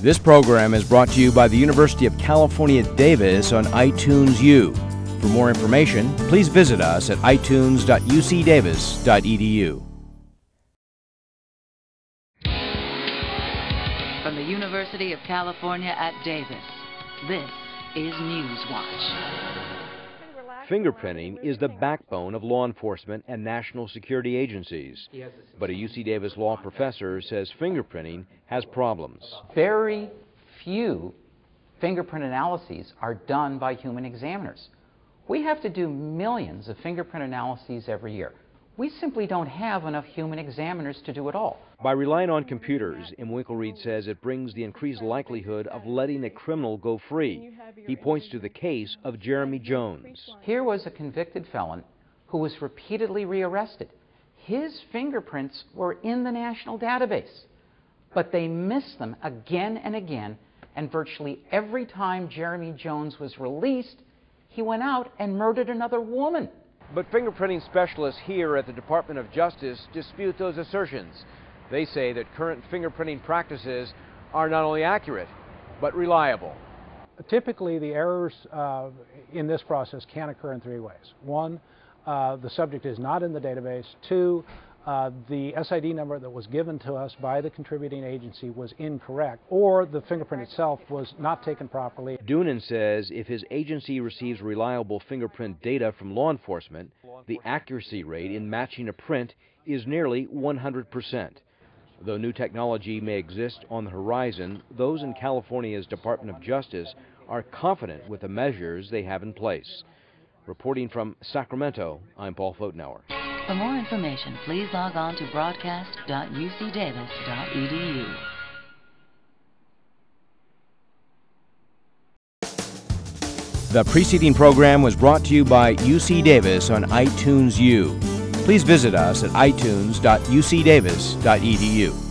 This program is brought to you by the University of California, Davis on iTunes U. For more information, please visit us at itunes.ucdavis.edu. From the University of California at Davis, this is Newswatch. Fingerprinting is the backbone of law enforcement and national security agencies. But a UC Davis law professor says fingerprinting has problems. Very few fingerprint analyses are done by human examiners. We have to do millions of fingerprint analyses every year. We simply don't have enough human examiners to do it all. By relying on computers, Imwinkelried says it brings the increased likelihood of letting a criminal go free. He points to the case of Jeremy Jones. Here was a convicted felon who was repeatedly rearrested. His fingerprints were in the national database, but they missed them again and again, and virtually every time Jeremy Jones was released, he went out and murdered another woman. But fingerprinting specialists here at the Department of Justice dispute those assertions. They say that current fingerprinting practices are not only accurate, but reliable. Typically, the errors uh, in this process can occur in three ways. One, uh, the subject is not in the database. Two, uh, the SID number that was given to us by the contributing agency was incorrect, or the fingerprint itself was not taken properly. Doonan says if his agency receives reliable fingerprint data from law enforcement, the accuracy rate in matching a print is nearly 100%. Though new technology may exist on the horizon, those in California's Department of Justice are confident with the measures they have in place. Reporting from Sacramento, I'm Paul Fotenauer. For more information, please log on to broadcast.ucdavis.edu. The preceding program was brought to you by UC Davis on iTunes U. Please visit us at itunes.ucdavis.edu.